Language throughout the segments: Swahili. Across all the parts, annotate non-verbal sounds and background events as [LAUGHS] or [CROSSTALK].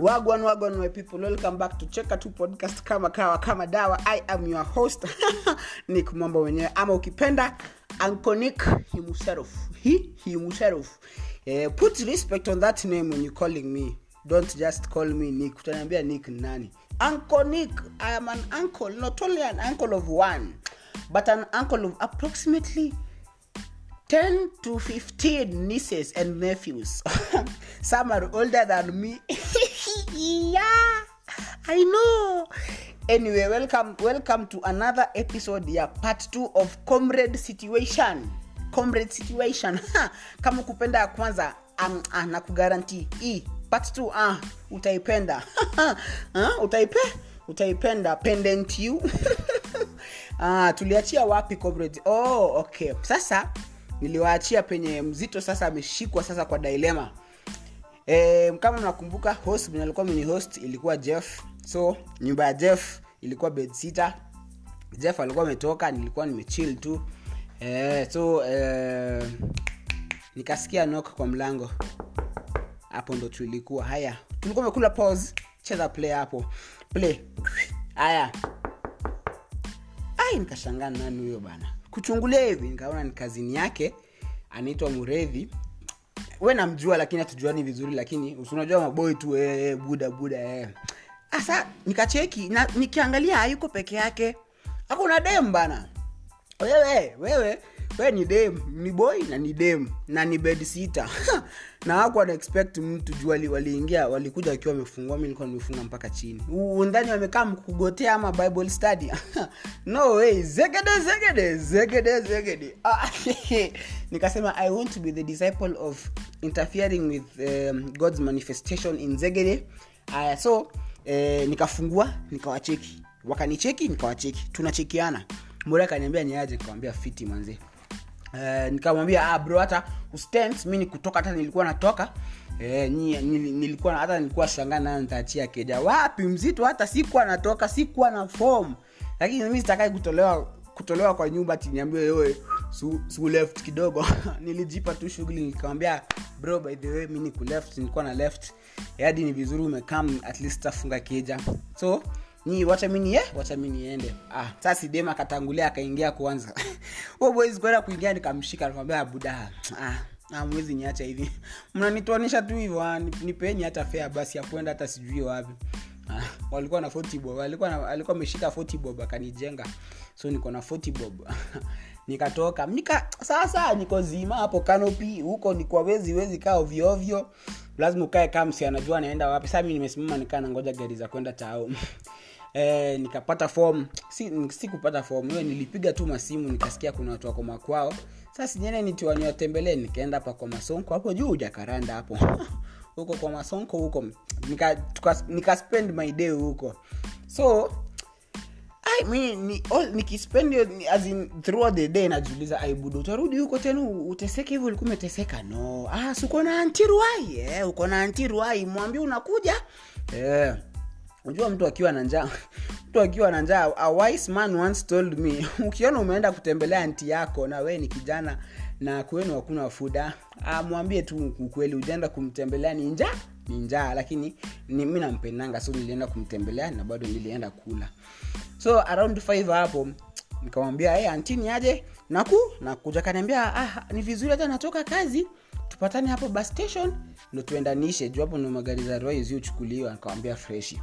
wagwan wagwan my people. Welcome back to cheka tu podcast kama kawa kama dawa. I am your host [LAUGHS] nick mambo wenyewe ama ukipenda nick himself he himself eh, put respect on that name when you calling me. Don't just call me nick. Utaniambia nick nani? Uncle i am an uncle not only an uncle of one but an uncle of approximately 10 to 15 nieces and nephews. [LAUGHS] Some are older than me. [LAUGHS] yeah, I know. Anyway, welcome welcome to another episode ya part 2 of Comrade Situation. Comrade Situation. [LAUGHS] Kama kupenda ya kwanza um, uh, na kugaranti hii part 2 uh, utaipenda. uh, [LAUGHS] utaipe utaipenda pendent you. uh, [LAUGHS] tuliachia wapi comrade? Oh, okay. Sasa niliwaachia penye mzito sasa ameshikwa sasa kwa dilema e, kama mnakumbuka host alikuwa mini host ilikuwa jeff. So nyumba ya jeff ilikuwa bedsita jeff alikuwa ametoka nilikuwa nimechill tu. E, so e, nikasikia nok kwa mlango. Hapo ndo tulikuwa. Haya tulikuwa mekula pause. Cheza play hapo. Play. Haya. Ai nikashangaa nani huyo bana? Kuchungulia hivi nikaona ni kazini yake anaitwa muredhi we namjua lakini hatujuani vizuri lakini unajua maboi tu ee, buda buda ee. asa nikacheki na nikiangalia hayuko peke yake. Akuna dem bana. Wewe wewe we ni dem ni boy na ni dem na ni bed sita [LAUGHS] na wako wanaexpect mtu juu wali- waliingia walikuja wakiwa wamefungua mi nilikuwa nimefunga mpaka chini. Undhani wamekaa mkugotea ama bible study. [LAUGHS] No way zegede zegede zegede zegede. Ah, [LAUGHS] nikasema i want to be the disciple of interfering with um, god's manifestation in zegede. Aya so eh, nikafungua nikawacheki. Wakanicheki nikawacheki. Tunachekiana. Mura akaniambia niaje? Nikawambia fiti manzee Uh, nikamwambia ah, bro hata ustent mi nikutoka hata nilikuwa natoka. Eh, ni, nil, nilikuwa hata nilikuwa shangaa nayo nitaachia keja. Wapi mzito hata sikuwa natoka sikuwa na form. Lakini mi sitakai kutolewa kutolewa kwa nyumba tiniambia wewe su, su left kidogo. [LAUGHS] Nilijipa tu shughuli nikamwambia bro by the way mi niku left nilikuwa na left. Eh, hadi ni vizuri umekam at least tafunga keja. So ni wacha mi nie wacha mi niende ah, sasa sidema akatangulia akaingia kwanza. [LAUGHS] Kwenda kuingia nikamshika nikamwambia buda ah, ah, mwezi niacha hivi. [LAUGHS] Mnanitoanisha tu hivyo ah, nipeni hata fea basi ya hata sijui wapi. Ah, walikuwa na 40 bob alikuwa alikuwa ameshika 40 bob akanijenga. So niko na 40 bob. [LAUGHS] Nikatoka. Nika sasa niko zima hapo kanopi huko ni kwa wezi kaa ovyo ovyo. Lazima ukae kamsi msi anajua anaenda wapi. Saa mi nimesimama nikaa nangoja gari za kwenda tao eh, nikapata form. Si, si form. Hiyo nilipiga tu masimu nikasikia kuna watu wako makwao. Sasa sinyene nitiwaniwatembelee nikaenda hapa kwa masonko. Hapo juu jakaranda hapo. [LAUGHS] Huko kwa masonko huko. Nika, nika my day huko. So I mean, nikispend ni- as the day najiuliza aibudo utarudi huko tena uteseke hivyo ulikuwa umeteseka? No. Ah, suko na antiruai eh, uko na antiruai mwambie unakuja. Eh unajua mtu akiwa na njaa mtu akiwa na njaa a wise man once told me ukiona umeenda kutembelea nti yako na wee ni kijana na kwenu hakuna fuda amwambie tu ukweli ujaenda kumtembelea ni njaa ni njaa lakini ni, mi nampendanga so nilienda kumtembelea na bado nilienda kula. So around 5 hapo nikamwambia hey, antini aje? Naku nakuja kaniambia ah, ni vizuri hata natoka kazi tupatane hapo bus station ndo tuendanishe juu hapo ndo magari za roi ziuchukuliwa nikamwambia freshi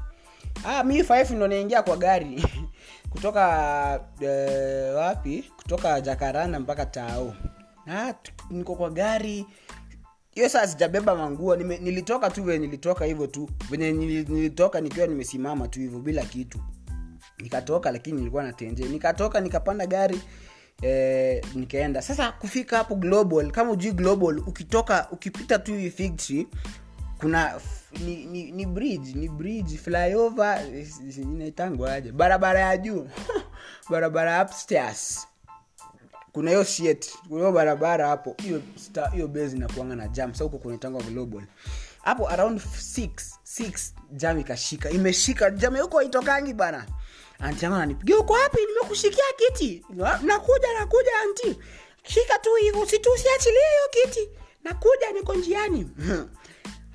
ah, mi 5 ndo naingia kwa gari. [LAUGHS] Kutoka eh, wapi? Kutoka jakaranda mpaka tao. Ah, niko kwa gari. Hiyo saa sijabeba manguo. Nime, nilitoka tu venye nilitoka hivyo tu. Venye nili- nilitoka nikiwa nimesimama tu hivyo bila kitu. Nikatoka lakini nilikuwa natenje nikatoka nikapanda gari eh, nikaenda. Sasa kufika hapo global kama ujui global ukitoka ukipita tu fig tree kuna ni, ni, ni bridge ni bridge flyover inaitangwaje? Barabara ya juu. [LAUGHS] Barabara upstairs. Kuna hiyo shit. Kuna barabara hapo. Hiyo hiyo base inakuanga na jam. Sasa huko kunaitangwa global. Hapo around 6 6 jam ikashika. Imeshika. Jam huko haitokangi bana. Anti yangu ananipigia uko wapi? Nimekushikia kiti. Nakuja nakuja anti shika tu hivyo situ usiachilie hiyo kiti. Nakuja niko njiani [LAUGHS]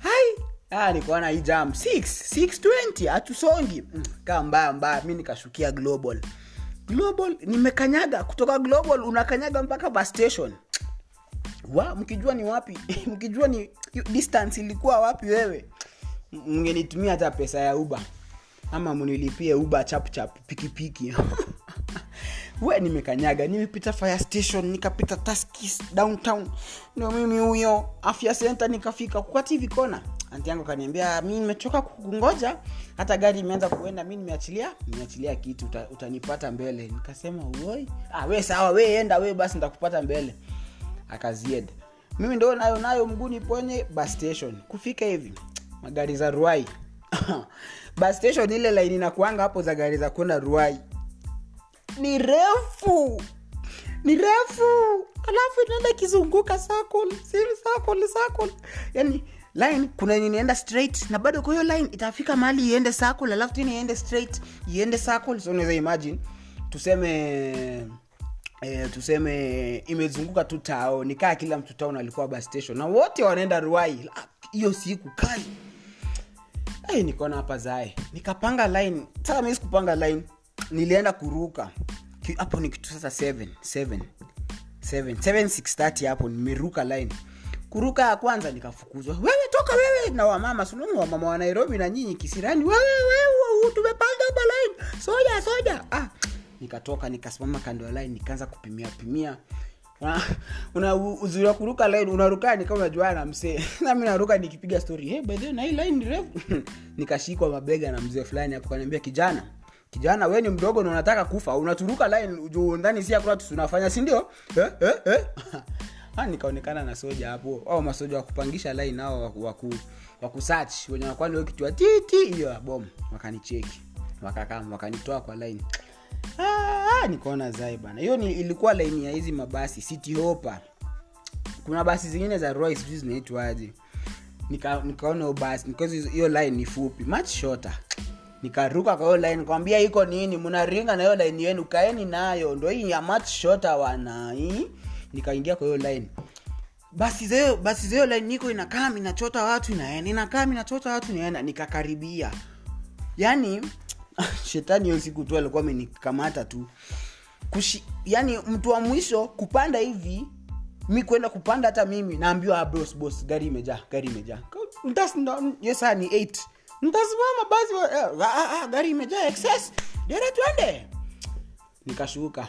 hai. Ah, nikaona hii jam. 6 620 hatusongi. Mm, kaa mbaya mbaya mi nikashukia global. Global nimekanyaga kutoka global unakanyaga mpaka bus station. Wa mkijua ni wapi? [LAUGHS] Mkijua ni distance ilikuwa wapi wewe? Mngenitumia hata pesa ya uba ama mnilipie uba chapchap pikipiki [LAUGHS] we nimekanyaga nimepita fire station nikapita taskis downtown. Ndio mimi huyo afya center nikafika kukati hivi anti yangu kaniambia mi nimechoka kungoja hata gari imeanza kuenda mi nimeachilia nimeachilia kitu uta, utanipata mbele. Nikasema uoi ah, we sawa we enda we basi nitakupata mbele. Akazied mimi ndo nayo nayo mguni ponye bus station. Kufika hivi magari za ruai. [LAUGHS] Bus station ile laini nakuanga hapo za gari za kwenda ruai ni refu. Ni refu. Alafu inaenda circle. yani line kuna inaenda straight na bado kwa hiyo line itafika mahali iende circle alafu tena iende straight iende circle. So unaweza imagine tuseme eh, tuseme imezunguka tu tao nikaa kila mtu town alikuwa bus station na wote wanaenda ruai. Hiyo siku kali. Hey, nikaona hapa zae. Nikapanga line. Sasa mi sikupanga line nilienda kuruka. Hapo ni kitu sasa 7 7 7 630 hapo nimeruka line. Kuruka ya kwanza nikafukuzwa. Wewe toka wewe! Na wamama sununu wamama wa nairobi na nyinyi kisirani. Wewe tumepanga hapa line. Soja soja! Ah! Nikatoka nikasimama kando ya line nikaanza kupimia pimia. Una, uzuri wa kuruka line unaruka ni kama unajuana na msee. [LAUGHS] Nami naruka nikipiga story. Hey, by the way, na hii line refu. [LAUGHS] Nikashikwa mabega na mzee fulani hapo kaniambia kijana kijana we ni mdogo na unataka kufa unaturuka line juu ndani si hakuna tusi unafanya si ndio? Eh, eh, eh. [LAUGHS] Ah, nikaonekana na soja hapo. Au masoja wakupangisha line nao waku, waku, waku wenye wakwani wao titi hiyo ya bom wakanicheki wakakam wakanitoa kwa line. Ah, nikaona zai bana. Hiyo ni ilikuwa line ya hizi mabasi city hopa kuna basi zingine za roy sijui zinaitwaje. Nika nikaona basi hiyo line ni fupi. Much shorter nikaruka kwa hiyo line kwambia iko nini? Mnaringa na hiyo line yenu kaeni nayo. Ndo hii ya much shorter wanai nikaingia kwa hiyo line. Basi zeo basi zeo line niko inakaa inachota watu inaenda inakaa inachota watu inaenda. Nikakaribia. Yani [LAUGHS] shetani hiyo siku tu alikuwa amenikamata tu. Kushi, yani mtu wa mwisho kupanda hivi mi kwenda kupanda hata mimi naambiwa ah, bros bos gari imejaa gari imejaa. Hiyo ni 8 ntasimama basi eh, ah, ah, gari imejaa excess. Dere twende. Nikashuka.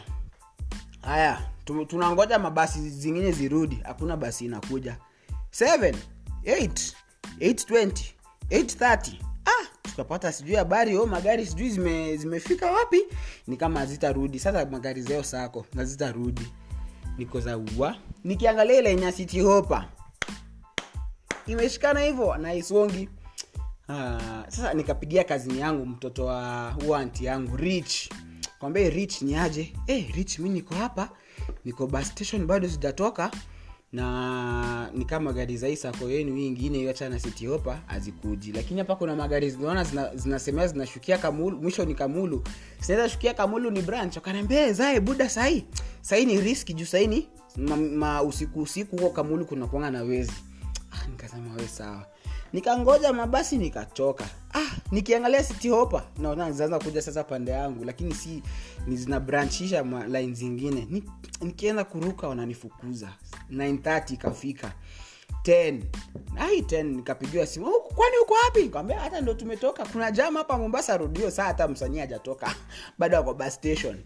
Haya tunangoja mabasi zingine zirudi. Hakuna basi inakuja. 7 8 820 830 ah tukapata sijui habari. O magari sijui zime, zimefika wapi? Ni kama hazitarudi. Sasa magari zeo sako hazitarudi. Niko nikiangalia ile yenye hopa. Imeshikana hivyo na isongi Ah, sasa nikapigia kazini yangu mtoto wa anti yangu rich. Kwambie rich ni aje? Hey, rich mi niko hapa. Niko bus station bado sijatoka. Na ni kama gari za isako yenu hii ingine hiyo chana city hopa hazikuji. Lakini hapa kuna magari zinaona zina- zinashukia kamulu mwisho ni kamulu. Zinaweza shukia kamulu ni branch. Wakaniambia zae buda sahii sahii ni riski juu sahii ni ma, ma usiku usiku huko kamulu kuna na wezi. Ah, nikasema we sawa nikangoja mabasi nikachoka. Ah, nikiangalia city hopa naona zinaanza kuja sasa pande yangu lakini si zina line zingine. Ni- nikienda kuruka wananifukuza. 930 ikafika. 10 ai 10 nikapigiwa simu. "Huku, kwani uko wapi? Nikamwambia hata ndo tumetoka. Kuna jama hapa mombasa rudio saa hata msanii hajatoka. [LAUGHS] Bado ako bus station.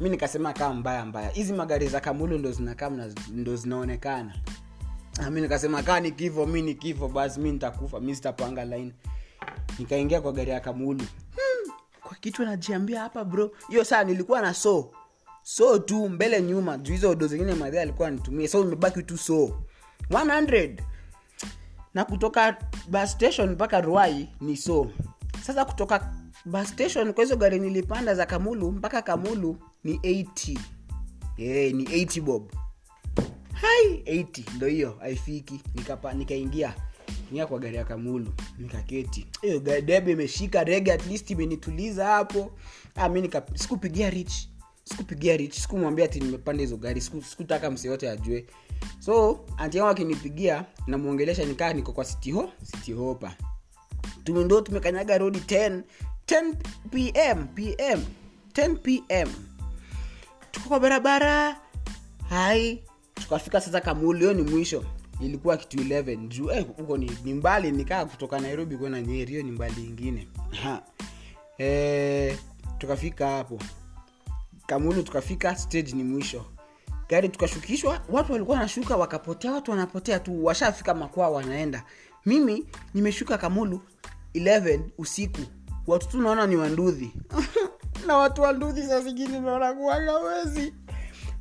Mi nikasema kaa mbaya mbaya. Hizi magari za kamulu ndo zinakaa ndo zinaonekana mi nikasema kaa ni kifo mi ni kifo basi mi nitakufa mi sitapanga laini nikaingia kwa gari ya kamulu hmm, kwa kitu najiambia hapa bro. Hiyo saa nilikuwa na so so tu mbele nyuma. Juu hizo odo zingine madhia alikuwa anitumia so imebaki tu so 100 na kutoka bus station mpaka ruai ni so sasa kutoka bus station kwa hizo gari nilipanda za kamulu mpaka kamulu ni 80 yeah, ni 80 bob. Hai 80 ndo hiyo haifiki. Nikaingia nika kwa gari ya kamulu nikaketi. Hiyo debe imeshika rege at least imenituliza hapo. Ah, mi sikupigia rich sikupigia rich sikumwambia ati nimepanda hizo gari. Siku- sikutaka mse yote ajue. So anti yangu akinipigia namwongelesha nikaa niko kwa sitiho sitihopa tumendo tumekanyaga rodi 10 10 pm pm 10 pm tuko kwa barabara. Hai tukafika sasa kamulio ni mwisho. Ilikuwa kitu 11 juu eh, huko ni, ni mbali nikaa kutoka nairobi kwenda nyeri hiyo ni mbali ingine Ha. eh, tukafika hapo. Kamulu tukafika stage ni mwisho. Gari tukashukishwa watu walikuwa wanashuka wakapotea watu wanapotea tu washafika makwao wanaenda. Mimi nimeshuka kamulu 11 usiku. Watu tu naona ni wanduthi. [LAUGHS] Na watu wanduthi saa zingine naona kuwaga wezi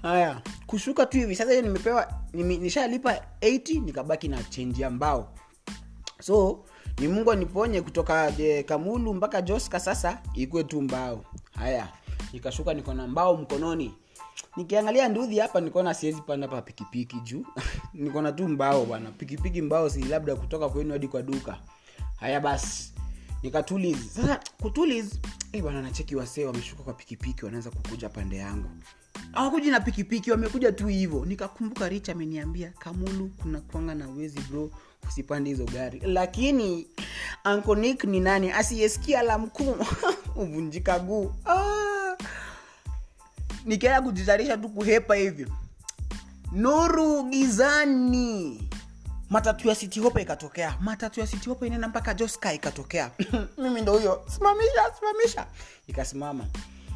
haya kushuka tu hivi. Sasa hiyo nimepewa nime, nishalipa 80 nikabaki na chenji ya mbao. So ni mungu aniponye kutoka je, kamulu mpaka joska sasa ikwe tu mbao. Haya nikashuka niko na mbao mkononi. Nikiangalia nduthi hapa nikaona siwezi panda pa pikipiki juu. [LAUGHS] Nikona tu mbao bwana. Pikipiki mbao si labda kutoka kwenu hadi kwa duka. Haya basi nikatuliz sasa kutuliz eh bwana nacheki wasee wameshuka kwa pikipiki wanaweza kukuja pande yangu hawakuji na pikipiki wamekuja tu hivyo. Nikakumbuka rich ameniambia kamulu kuna kwanga na uwezi bro. Usipande hizo gari. Lakini ankonik ni nani? Asiyesikia la mkuu [LAUGHS] uvunjika guu. Ah. kujitarisha tu kuhepa hivyo. Nuru gizani matatu ya sitihope ikatokea. Matatu ya sitihope hope inaenda mpaka joska ikatokea. [CLEARS THROAT] Mimi ndo huyo. Simamisha simamisha. Ikasimama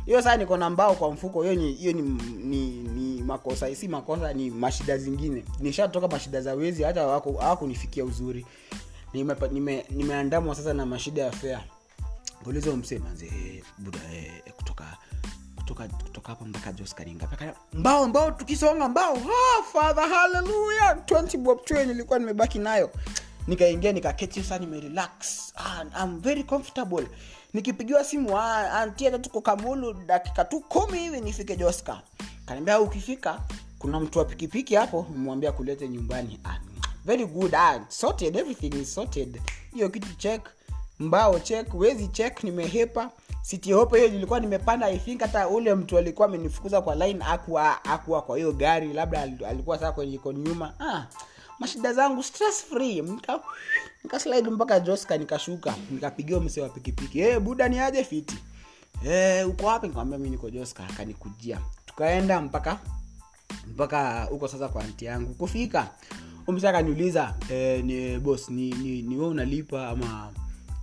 hiyo saa niko na mbao kwa mfuko hiyo ni, hiyo ni, ni, ni makosa. Si makosa ni mashida zingine. Nishatoka mashida za wezi hata hawakunifikia uzuri. Nimeandamwa nime- nime sasa na mashida ya fea ulizo msemanze buda eh, kutoka kutoka hapa mpaka joskaringa mbao tukisonga mbao ha, father haleluya 20 bob train nilikuwa nimebaki nayo. Nikaingia nikaketi sasa nimerelax. Ah, I'm very comfortable nikipigiwa simu ah, anti hata tuko kamulu dakika tu kumi hivi nifike joska. Kaniambia ukifika kuna mtu wa pikipiki hapo mwambia kulete nyumbani. Ah, very good ah, sorted everything is sorted. Hiyo kitu check mbao check wezi check nimehepa. City hope hiyo nilikuwa nimepanda i think hata ule mtu alikuwa amenifukuza kwa line akuwa akuwa kwa hiyo gari labda al- alikuwa saa kwenye iko nyuma. Ah, mashida zangu stress free. Nika, nika slide mpaka joska nikashuka. Nikapigiwa msee wa pikipiki. Hey, buda ni aje fiti? Hey, uko wapi? Nikamwambia mi niko joska. Akanikujia. Tukaenda mpaka mpaka huko sasa kwa anti yangu. Kufika umsa akaniuliza eh, ni bos ni, ni, ni we unalipa ama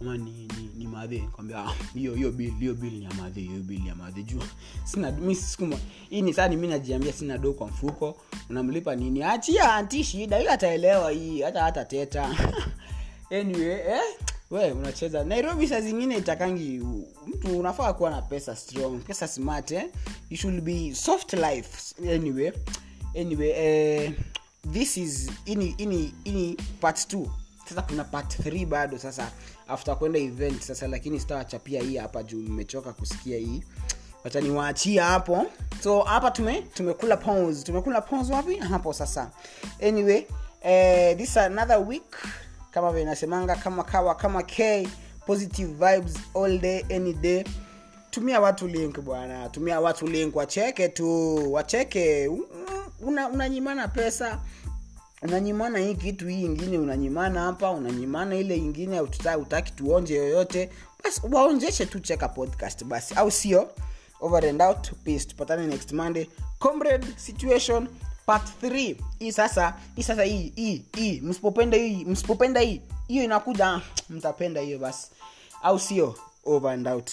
ama ni, ni, ni madhe nikwambia "Ah, hiyo hiyo bili hiyo bili ni ya madhe hiyo bili ya madhe. Juu sina sikuma hii ni sani mi najiambia sina do kwa mfuko. Unamlipa nini? Achia anti shida hiyo ataelewa hii hata hata teta. [LAUGHS] Anyway eh we unacheza. Nairobi saa zingine itakangi mtu unafaa kuwa na pesa strong pesa smart eh? you should be soft life. Anyway anyway eh, this is ini ini ini part 2 sasa kuna part 3 bado sasa after kwenda event sasa lakini sitawachapia hii hapa juu mmechoka kusikia hii. Wacha niwaachia hapo. So hapa tume tumekula pause. Tumekula pause wapi? Hapo sasa. Anyway eh, this another week. Kama vile nasemanga kama kawa kama k positive vibes all day any day. Tumia watu link bwana. Tumia watu link wacheke tu. Wacheke. Una, unanyimana pesa unanyimana hii kitu hii ingine unanyimana hapa unanyimana ile ingine utaki tuonje yoyote. Basi waonjeshe tu cheka podcast basi. Au sio? Over and out peace. Tupatane next monday. Comrade situation part 3 hii sasa hii sasa hii hii hii. Msipopenda hii msipopenda hii. Hiyo inakuja ah, mtapenda hiyo basi. Au sio? Over and out